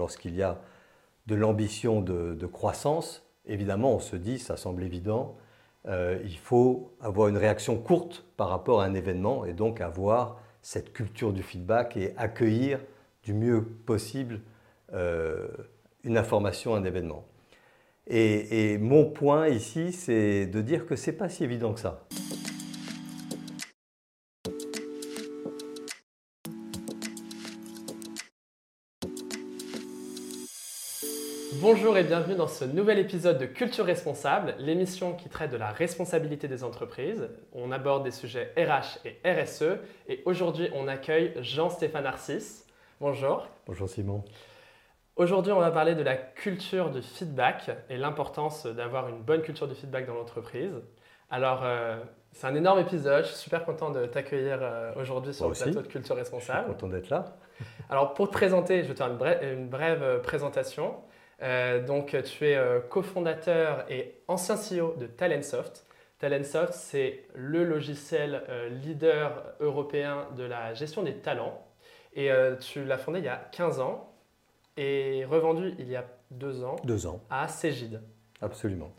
lorsqu'il y a de l'ambition de, croissance, évidemment, on se dit, ça semble évident, euh, il faut avoir une réaction courte par rapport à un événement et donc avoir cette culture du feedback et accueillir du mieux possible euh, une information, un événement. Et, et mon point ici, c'est de dire que ce n'est pas si évident que ça. Bonjour et bienvenue dans ce nouvel épisode de Culture Responsable, l'émission qui traite de la responsabilité des entreprises. On aborde des sujets RH et RSE et aujourd'hui on accueille Jean-Stéphane Arcis. Bonjour. Bonjour Simon. Aujourd'hui on va parler de la culture du feedback et l'importance d'avoir une bonne culture du feedback dans l'entreprise. Alors euh, c'est un énorme épisode, je suis super content de t'accueillir euh, aujourd'hui sur le plateau de Culture Responsable. Je suis content d'être là. Alors pour te présenter, je vais te faire une brève présentation. Euh, donc, tu es euh, cofondateur et ancien CEO de Talentsoft. Talentsoft, c'est le logiciel euh, leader européen de la gestion des talents. Et tu l'as fondé il y a 15 ans et revendu il y a deux ans, deux ans. à Cégide. Absolument.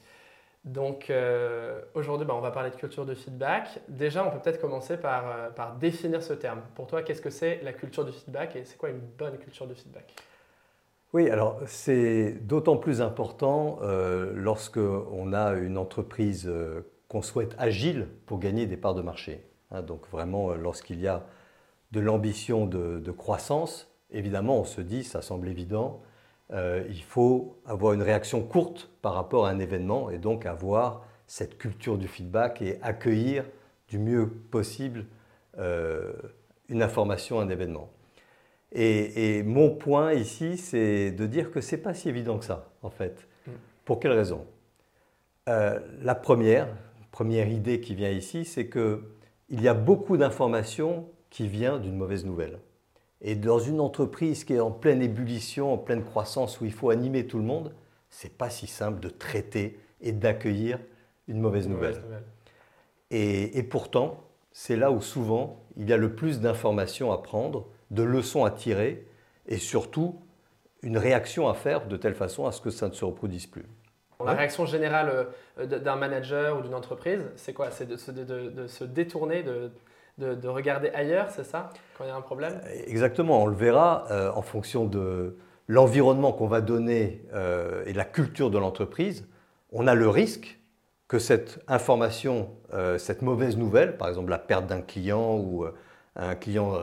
Donc aujourd'hui, bah, on va parler de culture de feedback. Déjà, on peut peut-être commencer par, par définir ce terme. Pour toi, qu'est-ce que c'est la culture du feedback et c'est quoi une bonne culture de feedback? Oui, alors c'est d'autant plus important euh, lorsque on a une entreprise euh, qu'on souhaite agile pour gagner des parts de marché. Hein. donc vraiment, euh, lorsqu'il y a de l'ambition de, croissance, évidemment, on se dit, ça semble évident, il faut avoir une réaction courte par rapport à un événement et donc avoir cette culture du feedback et accueillir du mieux possible une information, un événement. Et, mon point ici, c'est de dire que ce n'est pas si évident que ça, en fait. Mm. Pour quelle raison? Euh, La première, première idée qui vient ici, c'est qu'il y a beaucoup d'informations qui viennent d'une mauvaise nouvelle. Et dans une entreprise qui est en pleine ébullition, en pleine croissance, où il faut animer tout le monde, c'est pas si simple de traiter et d'accueillir une mauvaise nouvelle. et pourtant, c'est là où souvent il y a le plus d'informations à prendre de leçons à tirer et surtout une réaction à faire de telle façon à ce que ça ne se reproduise plus. La réaction générale euh, d'un manager ou d'une entreprise, c'est quoi? C'est de, se détourner, de, regarder ailleurs, c'est ça? Quand il y a un problème? Exactement, on le verra euh, en fonction de l'environnement qu'on va donner euh, et la culture de l'entreprise. On a le risque que cette information, cette mauvaise nouvelle, par exemple la perte d'un client ou un client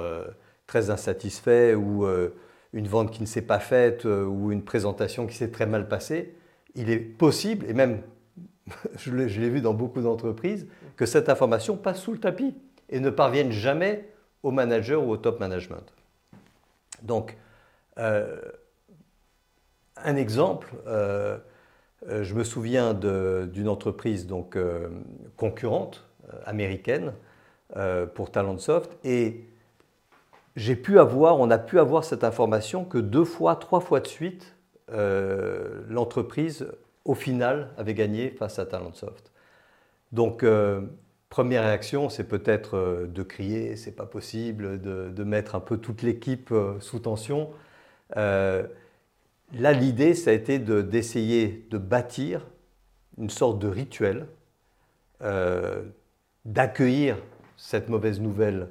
très insatisfait ou euh, une vente qui ne s'est pas faite euh, ou une présentation qui s'est très mal passée, il est possible, et même je l'ai vu dans beaucoup d'entreprises, que cette information passe sous le tapis et ne parvienne jamais au manager ou au top management. Donc, euh, un exemple, je me souviens d'une entreprise donc, concurrente américaine pour Talentsoft et j'ai pu avoir, on a pu avoir cette information que deux fois, trois fois de suite, euh, l'entreprise, au final, avait gagné face à Talentsoft. Donc, euh, première réaction, c'est peut-être euh, de crier, c'est pas possible, de, mettre un peu toute l'équipe sous tension. là, l'idée, ça a été d'essayer de, bâtir une sorte de rituel, d'accueillir cette mauvaise nouvelle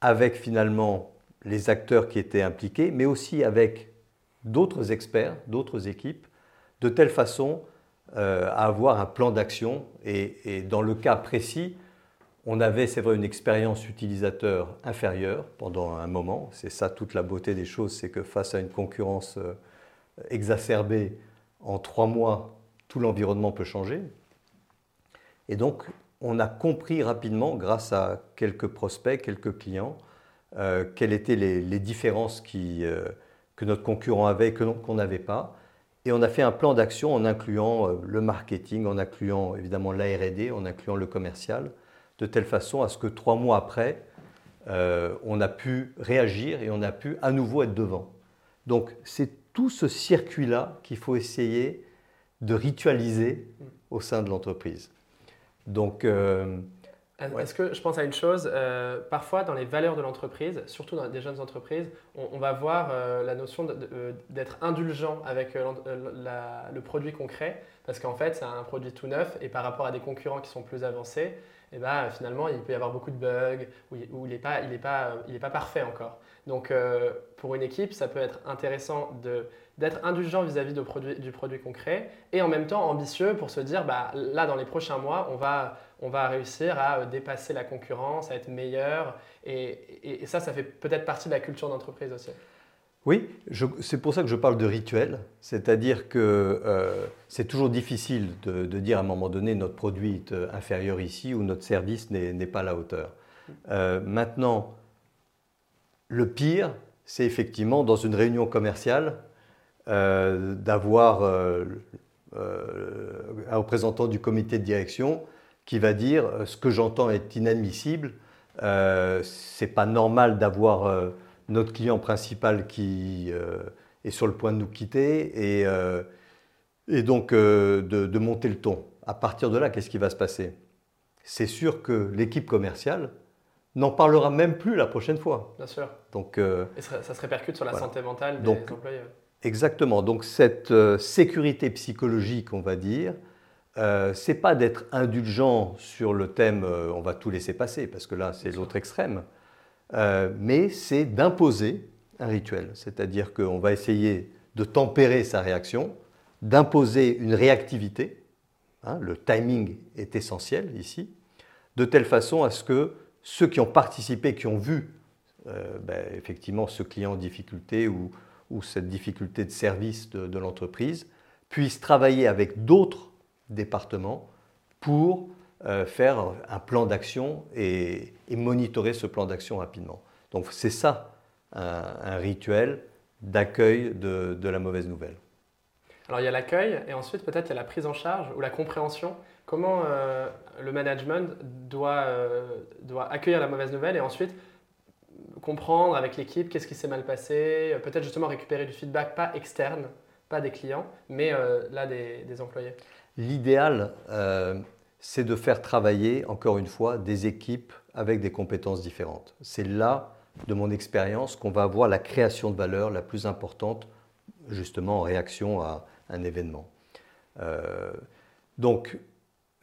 avec finalement les acteurs qui étaient impliqués, mais aussi avec d'autres experts, d'autres équipes, de telle façon euh, à avoir un plan d'action. Et, dans le cas précis, on avait, c'est vrai, une expérience utilisateur inférieure pendant un moment. C'est ça toute la beauté des choses, c'est que face à une concurrence euh, exacerbée, en trois mois, tout l'environnement peut changer. Et donc, on a compris rapidement, grâce à quelques prospects, quelques clients, euh, quelles étaient les, différences euh, que notre concurrent avait et qu'on n'avait pas. Et on a fait un plan d'action en incluant euh, le marketing, en incluant évidemment l'ARD, en incluant le commercial, de telle façon à ce que trois mois après, on a pu réagir et on a pu à nouveau être devant. Donc c'est tout ce circuit-là qu'il faut essayer de ritualiser au sein de l'entreprise. Donc, euh, Est-ce que je pense à une chose, euh, parfois dans les valeurs de l'entreprise, surtout dans des jeunes entreprises, on, va voir euh, la notion euh, d'être indulgent avec le produit concret, parce qu'en fait c'est un produit tout neuf et par rapport à des concurrents qui sont plus avancés, et eh ben, finalement il peut y avoir beaucoup de bugs ou, il n'est pas, il est pas, il est pas parfait encore. Donc pour une équipe, ça peut être intéressant de d'être indulgent vis-à-vis du produit concret et en même temps ambitieux pour se dire bah, là dans les prochains mois on va, on va réussir à euh, dépasser la concurrence, à être meilleur et, ça ça fait peut-être partie de la culture d'entreprise aussi. Oui, c'est pour ça que je parle de rituel, c'est-à-dire que euh, c'est toujours difficile de, dire à un moment donné notre produit est euh, inférieur ici ou notre service n'est pas à la hauteur. Maintenant, le pire, c'est effectivement dans une réunion commerciale euh, d'avoir euh, euh, un représentant du comité de direction qui va dire ce que j'entends est inadmissible, c'est pas normal d'avoir notre client principal qui est sur le point de nous quitter et, donc de, de, monter le ton. À partir de là, qu'est-ce qui va se passer? C'est sûr que l'équipe commerciale n'en parlera même plus la prochaine fois. Bien sûr. Donc, et ça, se répercute sur la santé mentale des employés. Exactement. Donc cette euh, sécurité psychologique, on va dire, euh, c'est pas d'être indulgent sur le thème euh, on va tout laisser passer, parce que là c'est l'autre extrême, euh, mais c'est d'imposer un rituel. C'est-à-dire qu'on va essayer de tempérer sa réaction, d'imposer une réactivité. Hein, le timing est essentiel ici, de telle façon à ce que ceux qui ont participé, qui ont vu ben, effectivement ce client en difficulté ou, cette difficulté de service de, l'entreprise puisse travailler avec d'autres départements pour euh, faire un plan d'action et, monitorer ce plan d'action rapidement. Donc c'est ça un, rituel d'accueil de, la mauvaise nouvelle. Alors il y a l'accueil et ensuite peut-être il y a la prise en charge ou la compréhension. Comment euh, le management doit, euh, doit accueillir la mauvaise nouvelle et ensuite comprendre avec l'équipe qu'est-ce qui s'est mal passé, euh, peut-être justement récupérer du feedback, pas externe, pas des clients, mais là des, employés. L'idéal, c'est de faire travailler, encore une fois, des équipes avec des compétences différentes. C'est là, de mon expérience, qu'on va avoir la création de valeur la plus importante, justement en réaction à un événement. donc,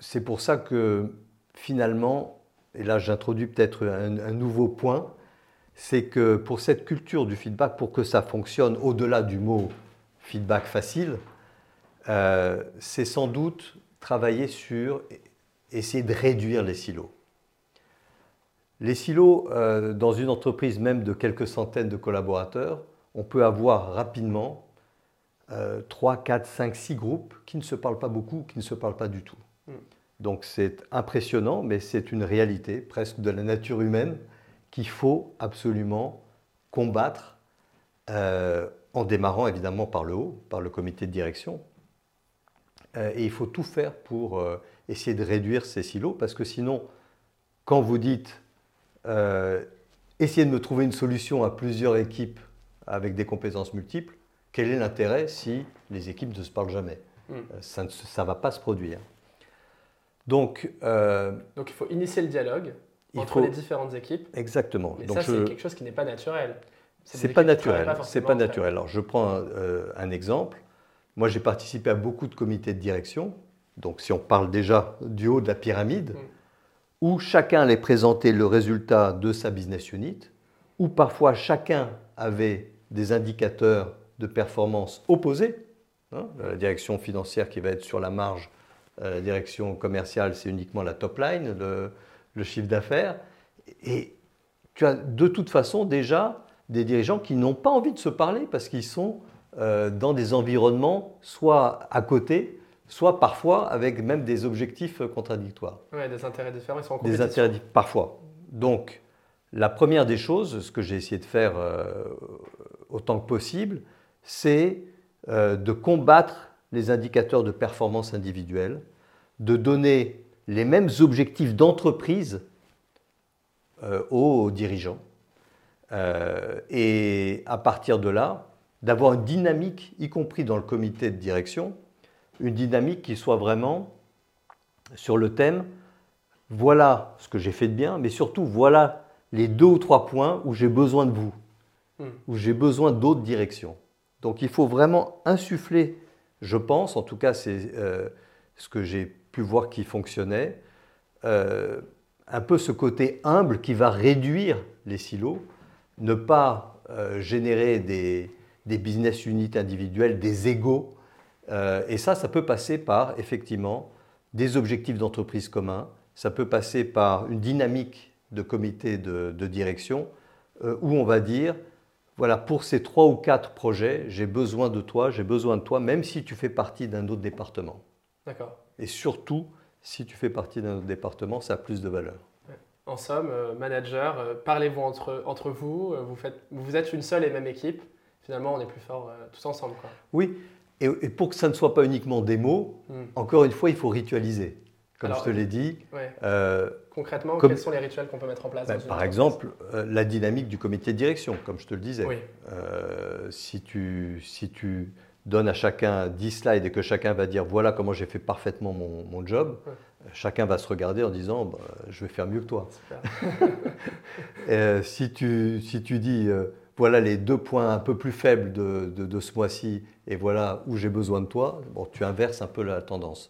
c'est pour ça que finalement, et là j'introduis peut-être un, nouveau point, c'est que pour cette culture du feedback, pour que ça fonctionne au-delà du mot feedback facile, euh, c'est sans doute travailler sur essayer de réduire les silos. Les silos, euh, dans une entreprise même de quelques centaines de collaborateurs, on peut avoir rapidement 3, 4, 5, 6 groupes qui ne se parlent pas beaucoup, qui ne se parlent pas du tout. Donc c'est impressionnant, mais c'est une réalité presque de la nature humaine qu'il faut absolument combattre euh, en démarrant évidemment par le haut, par le comité de direction. Euh, et il faut tout faire pour euh, essayer de réduire ces silos, parce que sinon, quand vous dites essayez de me trouver une solution à plusieurs équipes avec des compétences multiples, quel est l'intérêt si les équipes ne se parlent jamais? Hmm. Ça ne va pas se produire. Donc, Donc il faut initier le dialogue, entre les différentes équipes. Exactement. Mais ça, c'est quelque chose qui n'est pas naturel. C'est pas naturel. C'est pas naturel. Alors, je prends euh, un, exemple. Moi, j'ai participé à beaucoup de comités de direction. Donc, si on parle déjà du haut de la pyramide, mm. où chacun allait présenter le résultat de sa business unit, où parfois chacun avait des indicateurs de performance opposés. Hein, la direction financière qui va être sur la marge, euh, la direction commerciale, c'est uniquement la top line. Le, le chiffre d'affaires. Et tu as de toute façon déjà des dirigeants qui n'ont pas envie de se parler parce qu'ils sont euh, dans des environnements soit à côté, soit parfois avec même des objectifs contradictoires. Oui, des intérêts différents, ils sont en compétition. Des intérêts parfois. Donc, la première des choses, ce que j'ai essayé de faire euh, autant que possible, c'est euh, de combattre les indicateurs de performance individuelle, de donner les mêmes objectifs d'entreprise euh, aux dirigeants. Euh, et à partir de là, d'avoir une dynamique, y compris dans le comité de direction, une dynamique qui soit vraiment sur le thème voilà ce que j'ai fait de bien, mais surtout voilà les deux ou trois points où j'ai besoin de vous, Hmm. où j'ai besoin d'autres directions. Donc il faut vraiment insuffler, je pense, en tout cas c'est euh, ce que j'ai pu voir qui fonctionnait, euh, un peu ce côté humble qui va réduire les silos, ne pas euh, générer des, business units individuels, des égaux. Et ça, ça peut passer par effectivement des objectifs d'entreprise communs, ça peut passer par une dynamique de comité de, direction où on va dire, voilà, pour ces trois ou quatre projets, j'ai besoin de toi, j'ai besoin de toi, même si tu fais partie d'un autre département. D'accord. Et surtout, si tu fais partie d'un autre département, ça a plus de valeur. En somme, euh, manager, euh, parlez-vous entre, entre vous, euh, vous, faites, vous êtes une seule et même équipe. Finalement, on est plus fort euh, tous ensemble. Quoi. Oui, et, et pour que ça ne soit pas uniquement des mots, Hmm. encore une fois, il faut ritualiser. Comme Alors, je te l'ai dit, Ouais. euh, Concrètement, Comme- quels sont les rituels qu'on peut mettre en place ben, une par exemple, euh, la dynamique du comité de direction, comme je te le disais. Oui. Euh, si, tu, si tu donnes à chacun 10 slides et que chacun va dire voilà comment j'ai fait parfaitement mon, mon job, Ouais. chacun va se regarder en disant Bah, je vais faire mieux que toi. Si, tu, si tu dis voilà les deux points un peu plus faibles de, de- de ce mois-ci et voilà où j'ai besoin de toi, bon, tu inverses un peu la tendance.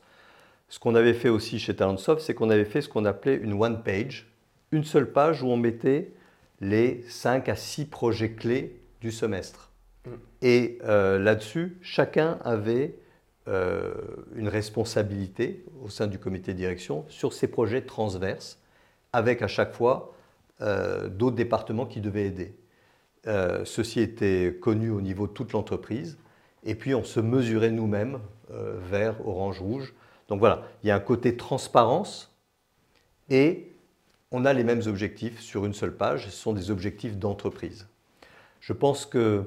Ce qu'on avait fait aussi chez Talentsoft, c'est qu'on avait fait ce qu'on appelait une one page, une seule page où on mettait les 5 à 6 projets clés du semestre. Mm. Et euh, là-dessus, chacun avait euh, une responsabilité au sein du comité de direction sur ces projets transverses, avec à chaque fois euh, d'autres départements qui devaient aider. Ceci était connu au niveau de toute l'entreprise. Et puis on se mesurait nous-mêmes, vert, orange, rouge. Donc voilà, il y a un côté transparence et on a les mêmes objectifs sur une seule page. Ce sont des objectifs d'entreprise. Je pense que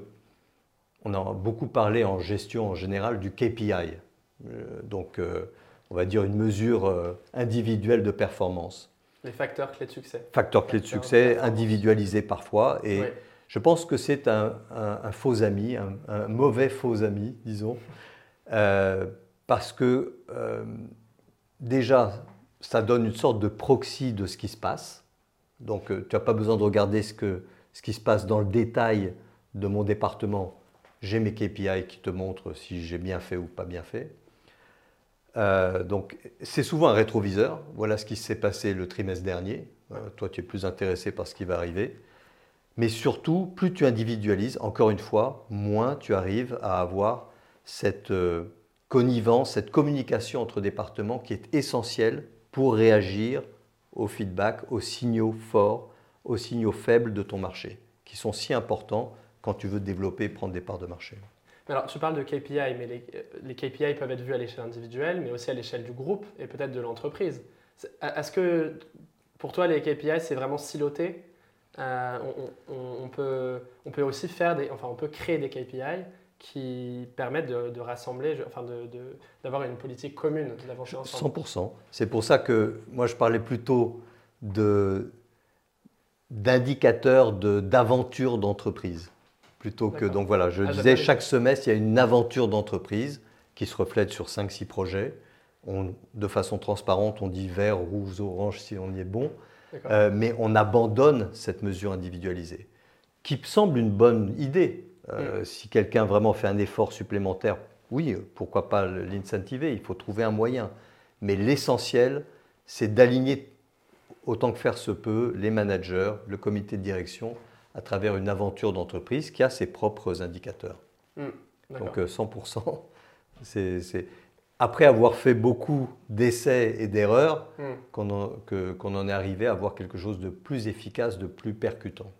on a beaucoup parlé en gestion en général du KPI. Euh, donc euh, on va dire une mesure euh, individuelle de performance. Les facteurs clés de succès. Facteur clé de succès, performance. individualisé parfois. Et Oui. je pense que c'est un, un- un faux ami, un, un mauvais faux ami, disons, Euh, parce que euh, déjà, ça donne une sorte de proxy de ce qui se passe. Donc, euh, tu n'as pas besoin de regarder ce, que, ce qui se passe dans le détail de mon département. J'ai mes KPI qui te montrent si j'ai bien fait ou pas bien fait. Euh, donc, c'est souvent un rétroviseur. Voilà ce qui s'est passé le trimestre dernier. Toi, tu es plus intéressé par ce qui va arriver. Mais surtout, plus tu individualises, encore une fois, moins tu arrives à avoir cette connivence, cette communication entre départements qui est essentielle pour réagir au feedback, aux signaux forts, aux signaux faibles de ton marché, qui sont si importants quand tu veux développer et prendre des parts de marché. Alors, tu parles de KPI, mais les, KPI peuvent être vus à l'échelle individuelle, mais aussi à l'échelle du groupe et peut-être de l'entreprise. Est-ce que pour toi, les KPI, c'est vraiment siloté? Euh, on, on- on peut, on peut aussi faire des, enfin, on peut créer des KPI qui permettent de, de rassembler, enfin, de- de- d'avoir une politique commune, d'avancer ensemble. 100%. C'est pour ça que moi je parlais plutôt de d'indicateurs de- d'aventure d'entreprise. Plutôt que, donc voilà, je Ah, disais, chaque semestre, il y a une aventure d'entreprise qui se reflète sur 5-6 projets. On- de façon transparente, on dit vert, rouge, orange si on y est bon. Euh, mais on abandonne cette mesure individualisée, qui semble une bonne idée. Euh, Si quelqu'un vraiment fait un effort supplémentaire, oui, euh, pourquoi pas l'incentiver, il faut trouver un moyen. Mais l'essentiel, c'est d'aligner autant que faire se peut les managers, le comité de direction, à travers une aventure d'entreprise qui a ses propres indicateurs. D'accord. Donc euh, 100%, c'est... c'est- Après avoir fait beaucoup d'essais et d'erreurs, Hmm. qu'on en, est arrivé à avoir quelque chose de plus efficace, de plus percutant,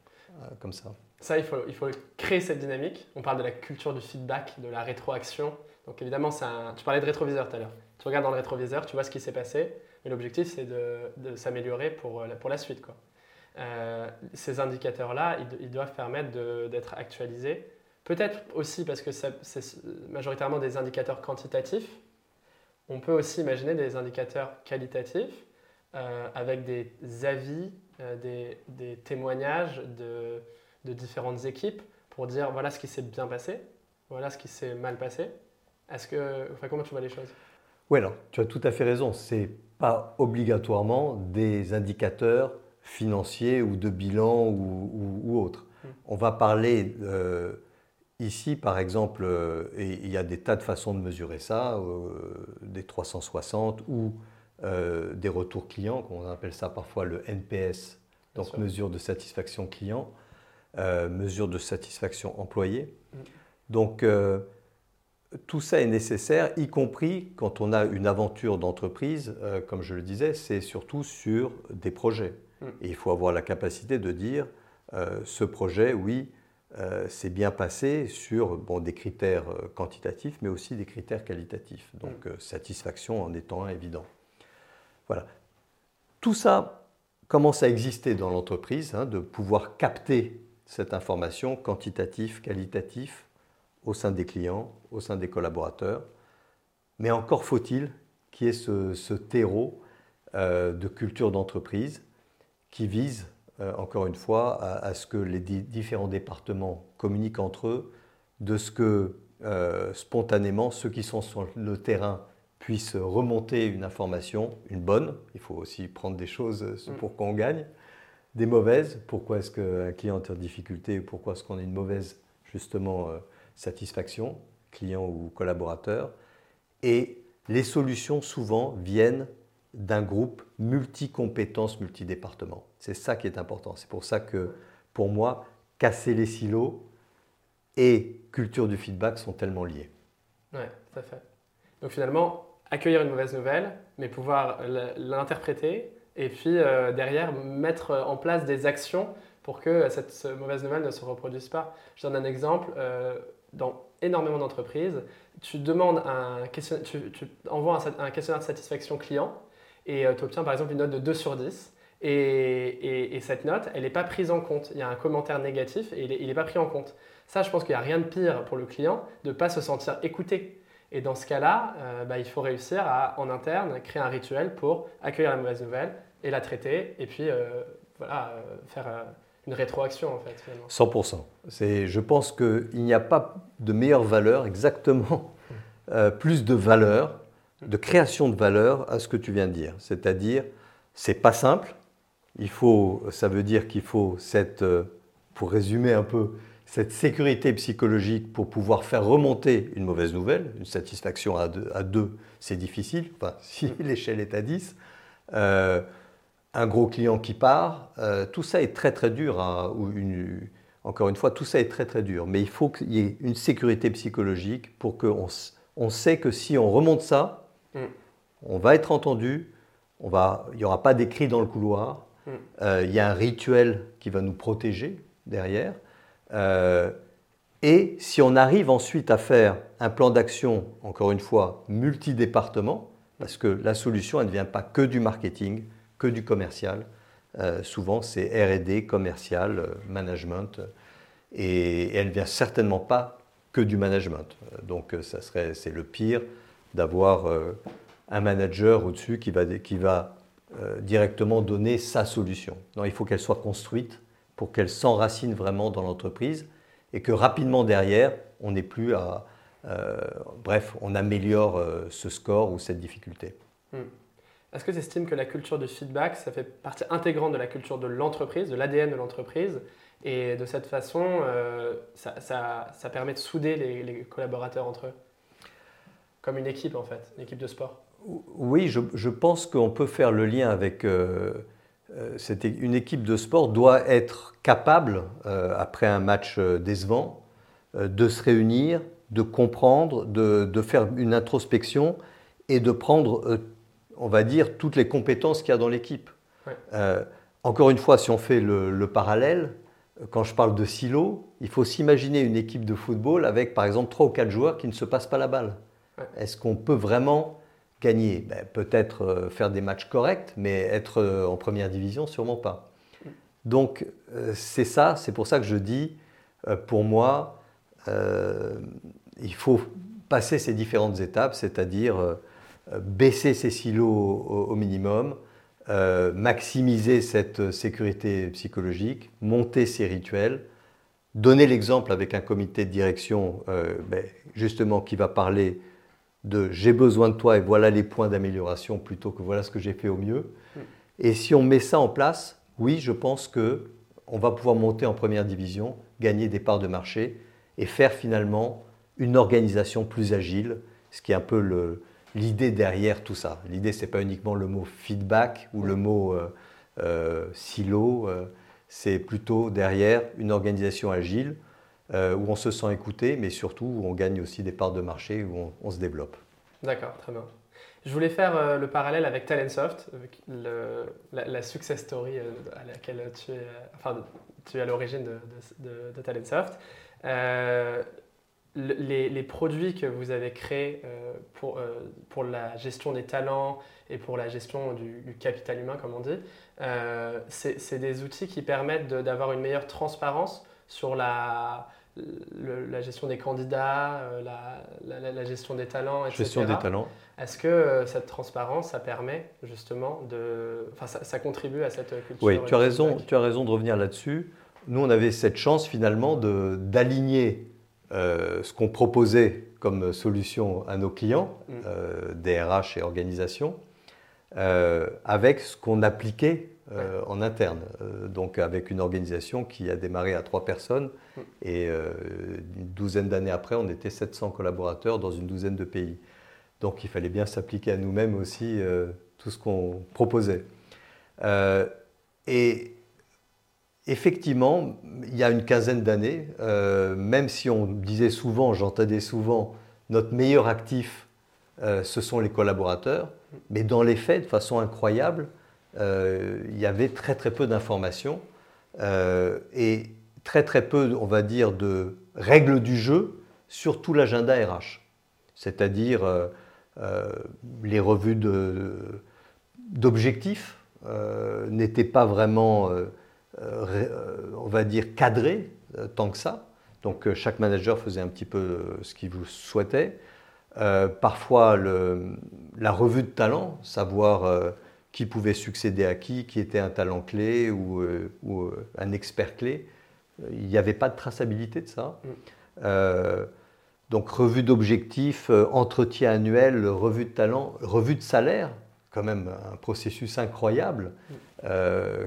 euh, comme ça. Ça, il faut, créer cette dynamique. On parle de la culture du feedback, de la rétroaction. Donc évidemment, tu parlais de rétroviseur tout à l'heure. Tu regardes dans le rétroviseur, tu vois ce qui s'est passé, mais l'objectif, c'est de, s'améliorer pour, euh, pour la suite. Euh, ces indicateurs-là, ils, do- ils doivent permettre d'être actualisés. Peut-être aussi parce que c'est majoritairement des indicateurs quantitatifs. On peut aussi imaginer des indicateurs qualitatifs euh, avec des avis, des, des témoignages de, de différentes équipes pour dire voilà ce qui s'est bien passé, voilà ce qui s'est mal passé. Est-ce que, enfin, comment tu vois les choses? Oui, alors, tu as tout à fait raison. Ce n'est pas obligatoirement des indicateurs financiers ou de bilan ou, ou, autres. Mm. On va parler euh, ici, par exemple, euh, et il y a des tas de façons de mesurer ça, euh, des 360 ou des retours clients, on appelle ça parfois le NPS, donc mesure de satisfaction client, mesure de satisfaction employé. Mm. Donc, tout ça est nécessaire, y compris quand on a une aventure d'entreprise, euh, comme je le disais, c'est surtout sur des projets. Mm. Et il faut avoir la capacité de dire, euh, ce projet, oui, euh, c'est bien passé sur bon, des critères quantitatifs, mais aussi des critères qualitatifs. Donc mm. satisfaction en étant un évident. Voilà. Tout ça commence à exister dans l'entreprise, hein, de pouvoir capter cette information quantitative, qualitative, au sein des clients, au sein des collaborateurs. Mais encore faut-il qu'il y ait ce, terreau euh, de culture d'entreprise qui vise, euh, encore une fois, à, ce que les différents départements communiquent entre eux, de ce que euh, spontanément ceux qui sont sur le terrain puissent remonter une information, une bonne, il faut aussi prendre des choses mm. pour qu'on gagne, des mauvaises, pourquoi est-ce qu'un client est en difficulté, pourquoi est-ce qu'on a une mauvaise justement satisfaction, client ou collaborateur? Et les solutions, souvent, viennent d'un groupe multi-compétences, multi-départements. C'est ça qui est important. C'est pour ça que, pour moi, casser les silos et culture du feedback sont tellement liés. Oui, tout à fait. Donc finalement, accueillir une mauvaise nouvelle, mais pouvoir l'interpréter et puis euh, derrière mettre en place des actions pour que cette mauvaise nouvelle ne se reproduise pas. Je donne un exemple. Euh, dans énormément d'entreprises, tu demandes un tu, envoies un, questionnaire de satisfaction client et euh, tu obtiens par exemple une note de 2 sur 10. Et, cette note, elle n'est pas prise en compte. Il y a un commentaire négatif et il n'est pas pris en compte. Ça, je pense qu'il n'y a rien de pire pour le client de ne pas se sentir écouté. Et dans ce cas-là, bah, il faut réussir à, en interne, créer un rituel pour accueillir la mauvaise nouvelle et la traiter et puis euh, voilà, faire une rétroaction en fait. 100%. Je pense qu'il n'y a pas de meilleure valeur, exactement euh, plus de valeur, de création de valeur à ce que tu viens de dire. C'est-à-dire, c'est pas simple. Il faut, ça veut dire qu'il faut cette, euh, pour résumer un peu, cette sécurité psychologique pour pouvoir faire remonter une mauvaise nouvelle. Une satisfaction à deux, à deux c'est difficile. Enfin, si l'échelle est à 10 un gros client qui part, euh, tout ça est très très dur. ou encore une fois, tout ça est très très dur. Mais il faut qu'il y ait une sécurité psychologique pour qu'on on sait que si on remonte ça, mm. on va être entendu, on va, il n'y aura pas des cris dans le couloir, mm. euh, il y a un rituel qui va nous protéger derrière. Euh, et si on arrive ensuite à faire un plan d'action, encore une fois, multidépartement, parce que la solution, elle ne vient pas que du marketing, que du commercial. Euh, souvent, c'est RD, commercial, euh, management, et, elle ne vient certainement pas que du management. Donc, euh, ça serait, c'est le pire d'avoir un manager au-dessus qui va, qui va directement donner sa solution. Non, il faut qu'elle soit construite pour qu'elle s'enracine vraiment dans l'entreprise et que rapidement derrière, on n'ait plus à... bref, on améliore ce score ou cette difficulté. Hmm. Est-ce que tu estimes que la culture du feedback, ça fait partie intégrante de la culture de l'entreprise, de l'ADN de l'entreprise? Et de cette façon, euh, ça, permet de souder les, collaborateurs entre eux? Comme une équipe en fait, une équipe de sport. Oui, je, pense qu'on peut faire le lien avec... Euh, euh une équipe de sport doit être capable, après un match décevant, de se réunir, de comprendre, de, faire une introspection et de prendre on va dire, toutes les compétences qu'il y a dans l'équipe. Euh, encore une fois, si on fait le, parallèle, quand je parle de silo, il faut s'imaginer une équipe de football avec, par exemple, trois ou quatre joueurs qui ne se passent pas la balle. Est-ce qu'on peut vraiment gagner? Ben, Peut-être euh, faire des matchs corrects, mais être euh, en première division, sûrement pas. Donc, c'est ça, c'est pour ça que je dis, pour moi, il faut passer ces différentes étapes, c'est-à-dire baisser ces silos au, minimum, euh, maximiser cette sécurité psychologique, monter ces rituels, donner l'exemple avec un comité de direction euh, ben, justement qui va parler de j'ai besoin de toi et voilà les points d'amélioration plutôt que voilà ce que j'ai fait au mieux. Mm. Et si on met ça en place, oui, je pense que on va pouvoir monter en première division, gagner des parts de marché et faire finalement une organisation plus agile, ce qui est un peu l'idée derrière tout ça. L'idée, ce n'est pas uniquement le mot feedback ou le mot euh, euh, silo, euh, c'est plutôt derrière une organisation agile où on se sent écouté, mais surtout où on gagne aussi des parts de marché, où on se développe. D'accord, très bien. Je voulais faire le parallèle avec Talentsoft, la, success story à laquelle tu es, enfin, tu es à l'origine de, Talentsoft. Euh, les, produits que vous avez créés pour, pour la gestion des talents et pour la gestion du, capital humain, comme on dit, c'est des outils qui permettent d'avoir une meilleure transparence sur la, la gestion des candidats, euh, la, gestion des talents, etc. Gestion des talents. Est-ce que euh, cette transparence, ça permet justement de... Enfin, ça, contribue à cette culture Oui, tu as, raison, tu as raison de revenir là-dessus. Nous, on avait cette chance finalement d'aligner euh, ce qu'on proposait comme solution à nos clients, mm. DRH et organisations, avec ce qu'on appliquait euh, en interne. Euh, donc avec une organisation qui a démarré à trois personnes mm. et euh, une douzaine d'années après, on était 700 collaborateurs dans une douzaine de pays. Donc il fallait bien s'appliquer à nous-mêmes aussi tout ce qu'on proposait. et effectivement, il y a une quinzaine d'années, même si on disait souvent, j'entendais souvent, notre meilleur actif, ce sont les collaborateurs, mais dans les faits, de façon incroyable, euh, il y avait très très peu d'informations euh, et très très peu, on va dire, de règles du jeu sur tout l'agenda RH. C'est-à-dire euh, les revues d'objectifs n'étaient pas vraiment, on va dire, cadrées tant que ça. Donc chaque manager faisait un petit peu ce qu'il souhaitait. parfois, la revue de talent, savoir qui pouvait succéder à qui, qui était un talent clé ou, euh, euh, un expert clé. Il n'y avait pas de traçabilité de ça. Mm. Euh, donc revue d'objectifs, entretien annuel, revue de talent, revue de salaire, quand même un processus incroyable mm.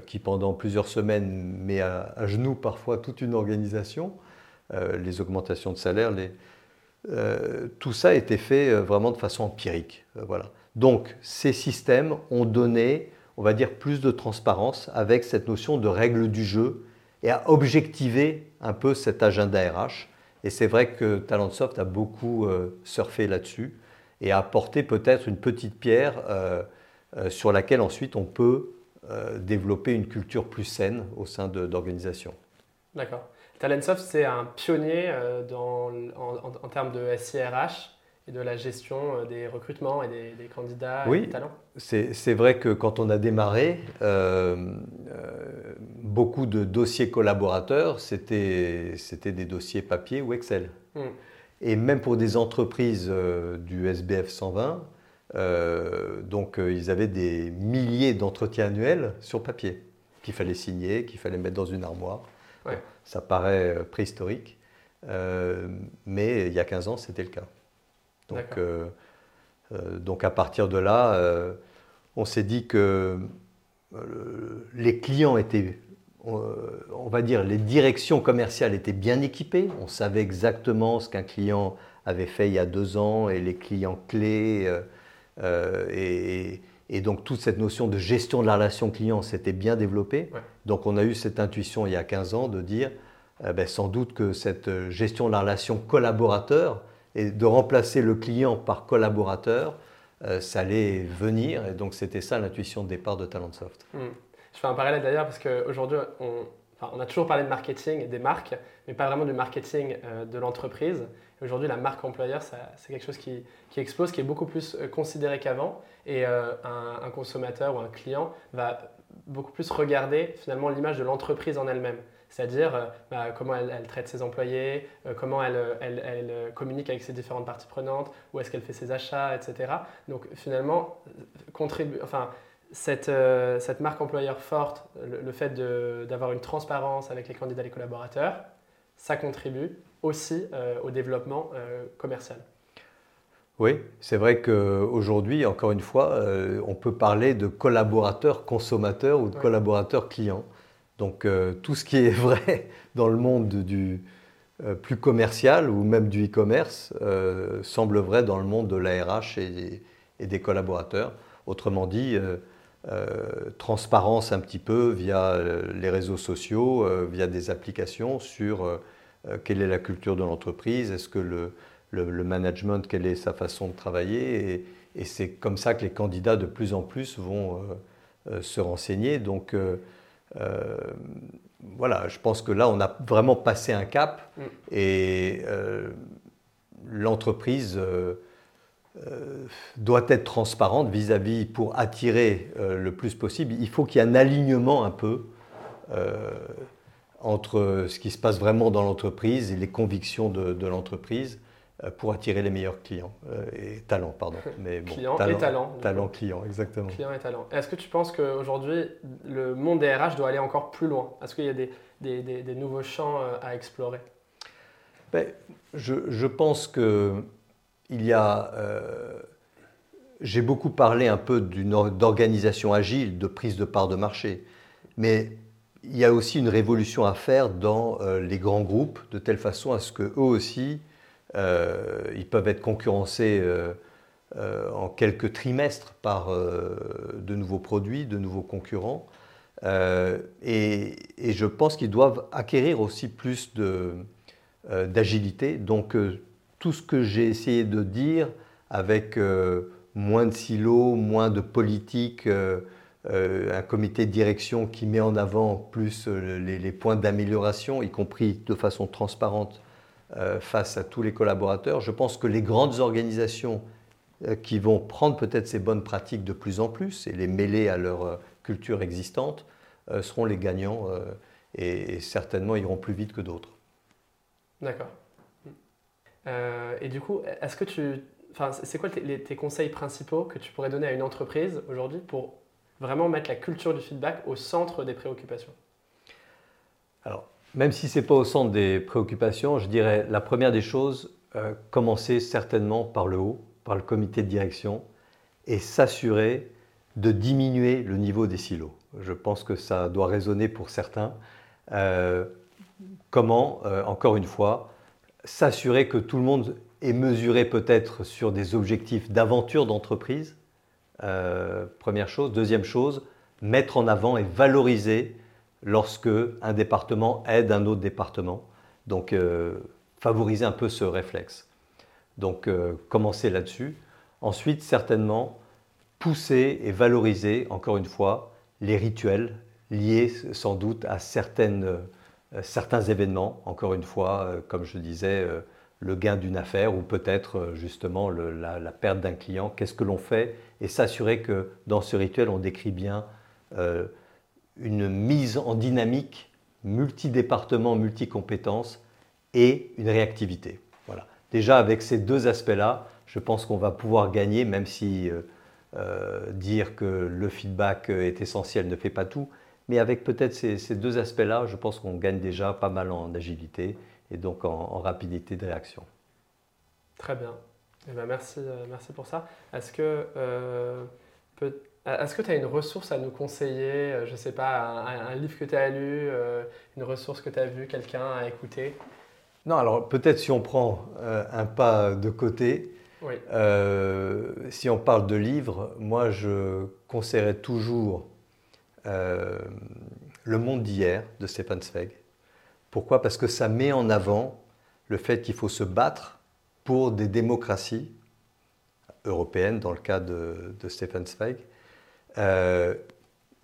qui pendant plusieurs semaines met à, genoux parfois toute une organisation. les augmentations de salaire, les, tout ça a été fait vraiment de façon empirique. voilà. Donc ces systèmes ont donné, on va dire, plus de transparence avec cette notion de règle du jeu et à objectiver un peu cet agenda RH. Et c'est vrai que Talentsoft a beaucoup euh, surfé là-dessus et a apporté peut-être une petite pierre euh, euh, sur laquelle ensuite on peut développer une culture plus saine au sein d'organisations. D'accord. Talentsoft, c'est un pionnier en, en, termes de SIRH de la gestion euh, des recrutements et des, candidats et des talents. C'est vrai que quand on a démarré, euh, euh, beaucoup de dossiers collaborateurs, c'était des dossiers papier ou Excel. Hmm. Et même pour des entreprises du SBF 120, donc ils avaient des milliers d'entretiens annuels sur papier qu'il fallait signer, qu'il fallait mettre dans une armoire. ça paraît préhistorique, mais il y a 15 ans, c'était le cas. Donc, euh, euh, donc à partir de là, euh, on s'est dit que les clients étaient on va dire, les directions commerciales étaient bien équipées. On savait exactement ce qu'un client avait fait il y a deux ans et les clients clés. Et, donc toute cette notion de gestion de la relation client s'était bien développée. Donc on a eu cette intuition il y a 15 ans de dire ben, sans doute que cette gestion de la relation collaborateur et de remplacer le client par collaborateur, euh, ça allait venir. Et donc, c'était ça l'intuition de départ de Talentsoft. Hmm. Je fais un parallèle d'ailleurs parce qu'aujourd'hui, on, on, a toujours parlé de marketing et des marques, mais pas vraiment du marketing euh, de l'entreprise. Aujourd'hui, la marque employeur, c'est quelque chose qui, qui, explose, qui est beaucoup plus euh, considéré qu'avant. Et un, un, consommateur ou un client va beaucoup plus regarder finalement l'image de l'entreprise en elle-même c'est-à-dire euh, bah, comment elle, traite ses employés, euh, comment elle, elle, communique avec ses différentes parties prenantes, où est-ce qu'elle fait ses achats, etc. Donc finalement, enfin, cette, euh, cette, marque employeur forte, le, fait d'avoir une transparence avec les candidats et les collaborateurs, ça contribue aussi au développement commercial. Oui, c'est vrai qu'aujourd'hui, encore une fois, euh, on peut parler de collaborateurs consommateurs ou de collaborateurs clients. Donc euh, tout ce qui est vrai dans le monde du euh, plus commercial ou même du e-commerce semble vrai dans le monde de l'ARH et, et, des collaborateurs. Autrement dit, transparence un petit peu via les réseaux sociaux, via des applications sur quelle est la culture de l'entreprise, est-ce que le, le, management, quelle est sa façon de travailler. Et, c'est comme ça que les candidats de plus en plus vont euh, euh, se renseigner. Donc euh, voilà, je pense que là, on a vraiment passé un cap mm. et l'entreprise doit être transparente vis-à-vis pour attirer le plus possible. Il faut qu'il y ait un alignement un peu entre ce qui se passe vraiment dans l'entreprise et les convictions de l'entreprise euh, pour attirer les meilleurs clients euh, et talents, pardon. Mais clients et talents. Talent, client, exactement. Clients et talents. Est-ce que tu penses qu'aujourd'hui, le monde des RH doit aller encore plus loin? Est-ce qu'il y a des, des, des, nouveaux champs euh, à explorer? Ben, je, je, pense que il y a. J'ai beaucoup parlé un peu d'organisation agile, de prise de part de marché, mais il y a aussi une révolution à faire dans les grands groupes, de telle façon à ce qu'eux aussi euh, ils peuvent être concurrencés euh, euh, en quelques trimestres par de nouveaux produits, de nouveaux concurrents. Et, je pense qu'ils doivent acquérir aussi plus d'agilité. Donc tout ce que j'ai essayé de dire avec moins de silos, moins de politique, un comité de direction qui met en avant plus les points d'amélioration, y compris de façon transparente euh, face à tous les collaborateurs. Je pense que les grandes organisations euh, qui vont prendre peut-être ces bonnes pratiques de plus en plus et les mêler à leur euh, culture existante seront les gagnants et, certainement iront plus vite que d'autres. D'accord. Et du coup, est-ce que tu, enfin, c'est quoi tes, conseils principaux que tu pourrais donner à une entreprise aujourd'hui pour vraiment mettre la culture du feedback au centre des préoccupations? Alors, même si ce n'est pas au centre des préoccupations, je dirais la première des choses, euh, commencer certainement par le haut, par le comité de direction, et s'assurer de diminuer le niveau des silos. Je pense que ça doit résonner pour certains. Euh, comment, euh, encore une fois, s'assurer que tout le monde est mesuré peut-être sur des objectifs d'aventure d'entreprise, première chose. Deuxième chose, mettre en avant et valoriser lorsque un département aide un autre département. Donc, euh, favoriser un peu ce réflexe. Donc, euh, commencer là-dessus. Ensuite, certainement, pousser et valoriser, encore une fois, les rituels liés sans doute à certaines, euh, certains événements. Encore une fois, comme je disais, le gain d'une affaire ou peut-être justement la, perte d'un client. Qu'est-ce que l'on fait? Et s'assurer que dans ce rituel, on décrit bien une mise en dynamique multi-département, multi-compétences et une réactivité. Voilà. Déjà avec ces deux aspects-là, je pense qu'on va pouvoir gagner, même si euh, euh, dire que le feedback est essentiel ne fait pas tout, mais avec peut-être ces, deux aspects-là, je pense qu'on gagne déjà pas mal en agilité et donc en, rapidité de réaction. Très bien. Eh ben merci, euh, merci pour ça. Est-ce que peut euh, est-ce que tu as une ressource à nous conseiller euh, Je ne sais pas, un, livre que tu as lu, une ressource que tu as vue, quelqu'un à écouter? Non, alors peut-être si on prend un pas de côté, si on parle de livres, moi je conseillerais toujours Le monde d'hier de Stefan Zweig. Pourquoi? Parce que ça met en avant le fait qu'il faut se battre pour des démocraties européennes, dans le cas de, Stefan Zweig, euh,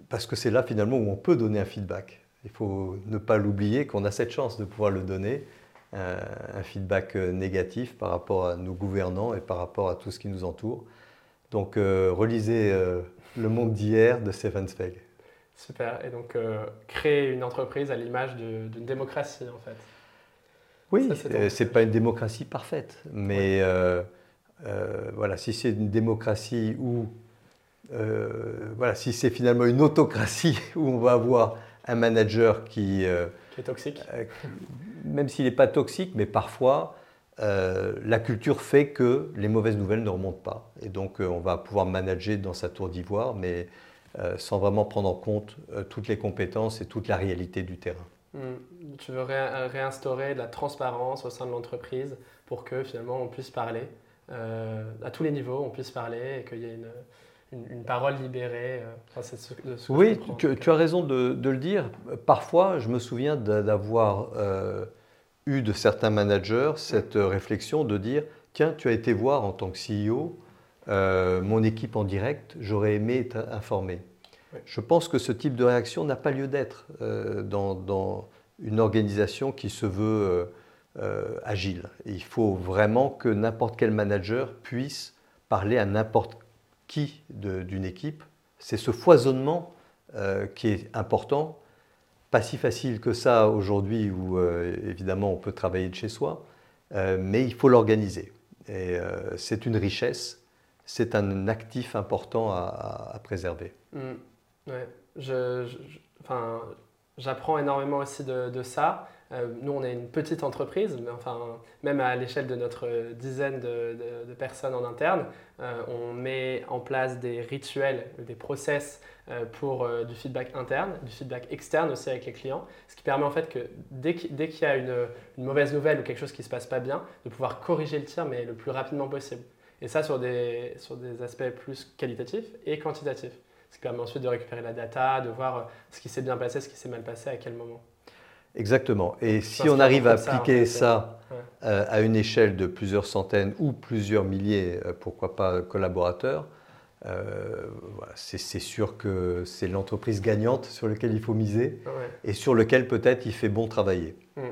parce que c'est là finalement où on peut donner un feedback. Il faut ne pas l'oublier qu'on a cette chance de pouvoir le donner, un, feedback euh, négatif par rapport à nos gouvernants et par rapport à tout ce qui nous entoure. Donc euh, relisez Le monde d'hier de Stefan Zweig. Super. Et donc créer une entreprise à l'image d'une démocratie en fait. Oui, ce n'est pas une démocratie parfaite, mais voilà, si c'est une démocratie où euh, voilà, si c'est finalement une autocratie où on va avoir un manager qui, euh, est toxique, euh, même s'il n'est pas toxique, mais parfois la culture fait que les mauvaises nouvelles ne remontent pas. Et donc, on va pouvoir manager dans sa tour d'ivoire, mais sans vraiment prendre en compte toutes les compétences et toute la réalité du terrain. Hmm. Tu veux réinstaurer de la transparence au sein de l'entreprise pour que finalement on puisse parler à tous les niveaux, on puisse parler et qu'il y ait une, une, parole libérée. Euh, oui, tu, as raison de, le dire. Parfois, je me souviens d'avoir euh, eu de certains managers cette réflexion de dire, tiens, tu as été voir en tant que CEO euh, mon équipe en direct, j'aurais aimé être informé. Je pense que ce type de réaction n'a pas lieu d'être dans, une organisation qui se veut agile. Il faut vraiment que n'importe quel manager puisse parler à n'importe qui d'une équipe. C'est ce foisonnement euh, qui est important. Pas si facile que ça aujourd'hui où euh, évidemment on peut travailler de chez soi, euh, mais il faut l'organiser. Et c'est une richesse, c'est un actif important à, préserver. Je, enfin, j'apprends énormément aussi de, ça. Euh, nous, on est une petite entreprise, mais enfin, même à l'échelle de notre dizaine de, personnes en interne, euh, on met en place des rituels, des process euh, pour du feedback interne, du feedback externe aussi avec les clients, ce qui permet en fait que dès qu'il y a une, mauvaise nouvelle ou quelque chose qui ne se passe pas bien, de pouvoir corriger le tir, mais le plus rapidement possible. Et ça sur des, sur des aspects plus qualitatifs et quantitatifs. Ce qui permet ensuite de récupérer la data, de voir ce qui s'est bien passé, ce qui s'est mal passé, à quel moment. Exactement. Et si on arrive à appliquer ça, euh, à une échelle de plusieurs centaines ou plusieurs milliers, euh, pourquoi pas collaborateurs, euh, c'est sûr que c'est l'entreprise gagnante sur laquelle il faut miser et sur lequel peut-être il fait bon travailler. Hmm.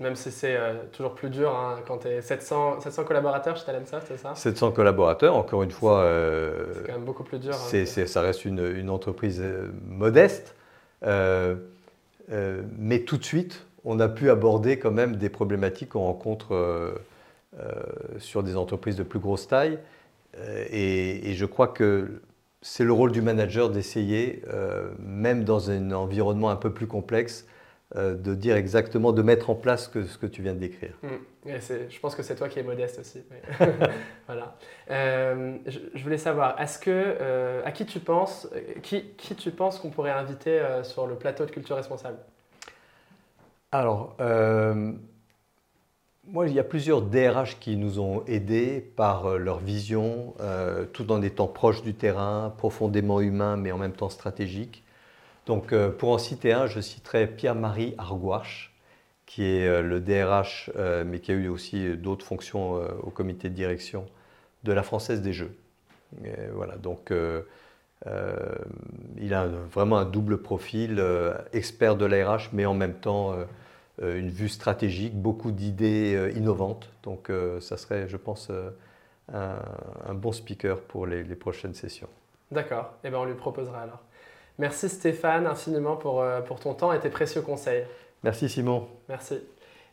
Même si c'est toujours plus dur hein, quand tu es 700, 700 collaborateurs chez Talentsoft, c'est ça? 700 collaborateurs, encore une fois. c'est quand même beaucoup plus dur. Hein, ça reste une, une entreprise modeste. Euh, mais tout de suite, on a pu aborder quand même des problématiques qu'on rencontre euh, euh, sur des entreprises de plus grosse taille. Et, je crois que c'est le rôle du manager d'essayer, même dans un environnement un peu plus complexe, de dire exactement, de mettre en place que, ce que tu viens de décrire. Mmh. je pense que c'est toi qui es modeste aussi. voilà. je, voulais savoir, est-ce que, à qui tu penses, qui, qui tu penses qu'on pourrait inviter sur le plateau de culture responsable? Alors, euh, moi, il y a plusieurs DRH qui nous ont aidés par euh, leur vision, euh, tout en étant proches du terrain, profondément humain, mais en même temps stratégique. Donc, pour en citer un, je citerai Pierre-Marie Argouarche, qui est le DRH, mais qui a eu aussi d'autres fonctions au comité de direction de la Française des Jeux. voilà, donc il a vraiment un double profil, expert de l'ARH, mais en même temps euh, une vue stratégique, beaucoup d'idées euh, innovantes. Donc euh, ça serait, je pense, un, bon speaker pour les, prochaines sessions. D'accord, eh ben on lui proposera alors. Merci Stéphane infiniment pour, pour ton temps et tes précieux conseils. Merci Simon. Merci.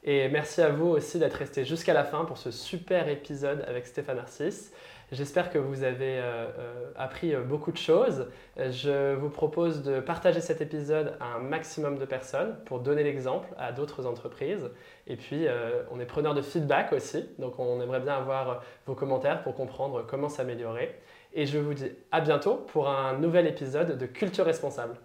Et merci à vous aussi d'être resté jusqu'à la fin pour ce super épisode avec Stéphane Arcis. J'espère que vous avez euh, euh, appris euh, beaucoup de choses. Je vous propose de partager cet épisode à un maximum de personnes pour donner l'exemple à d'autres entreprises. Et puis, on est preneur de feedback aussi, donc on aimerait bien avoir vos commentaires pour comprendre comment s'améliorer. Et je vous dis à bientôt pour un nouvel épisode de Culture Responsable.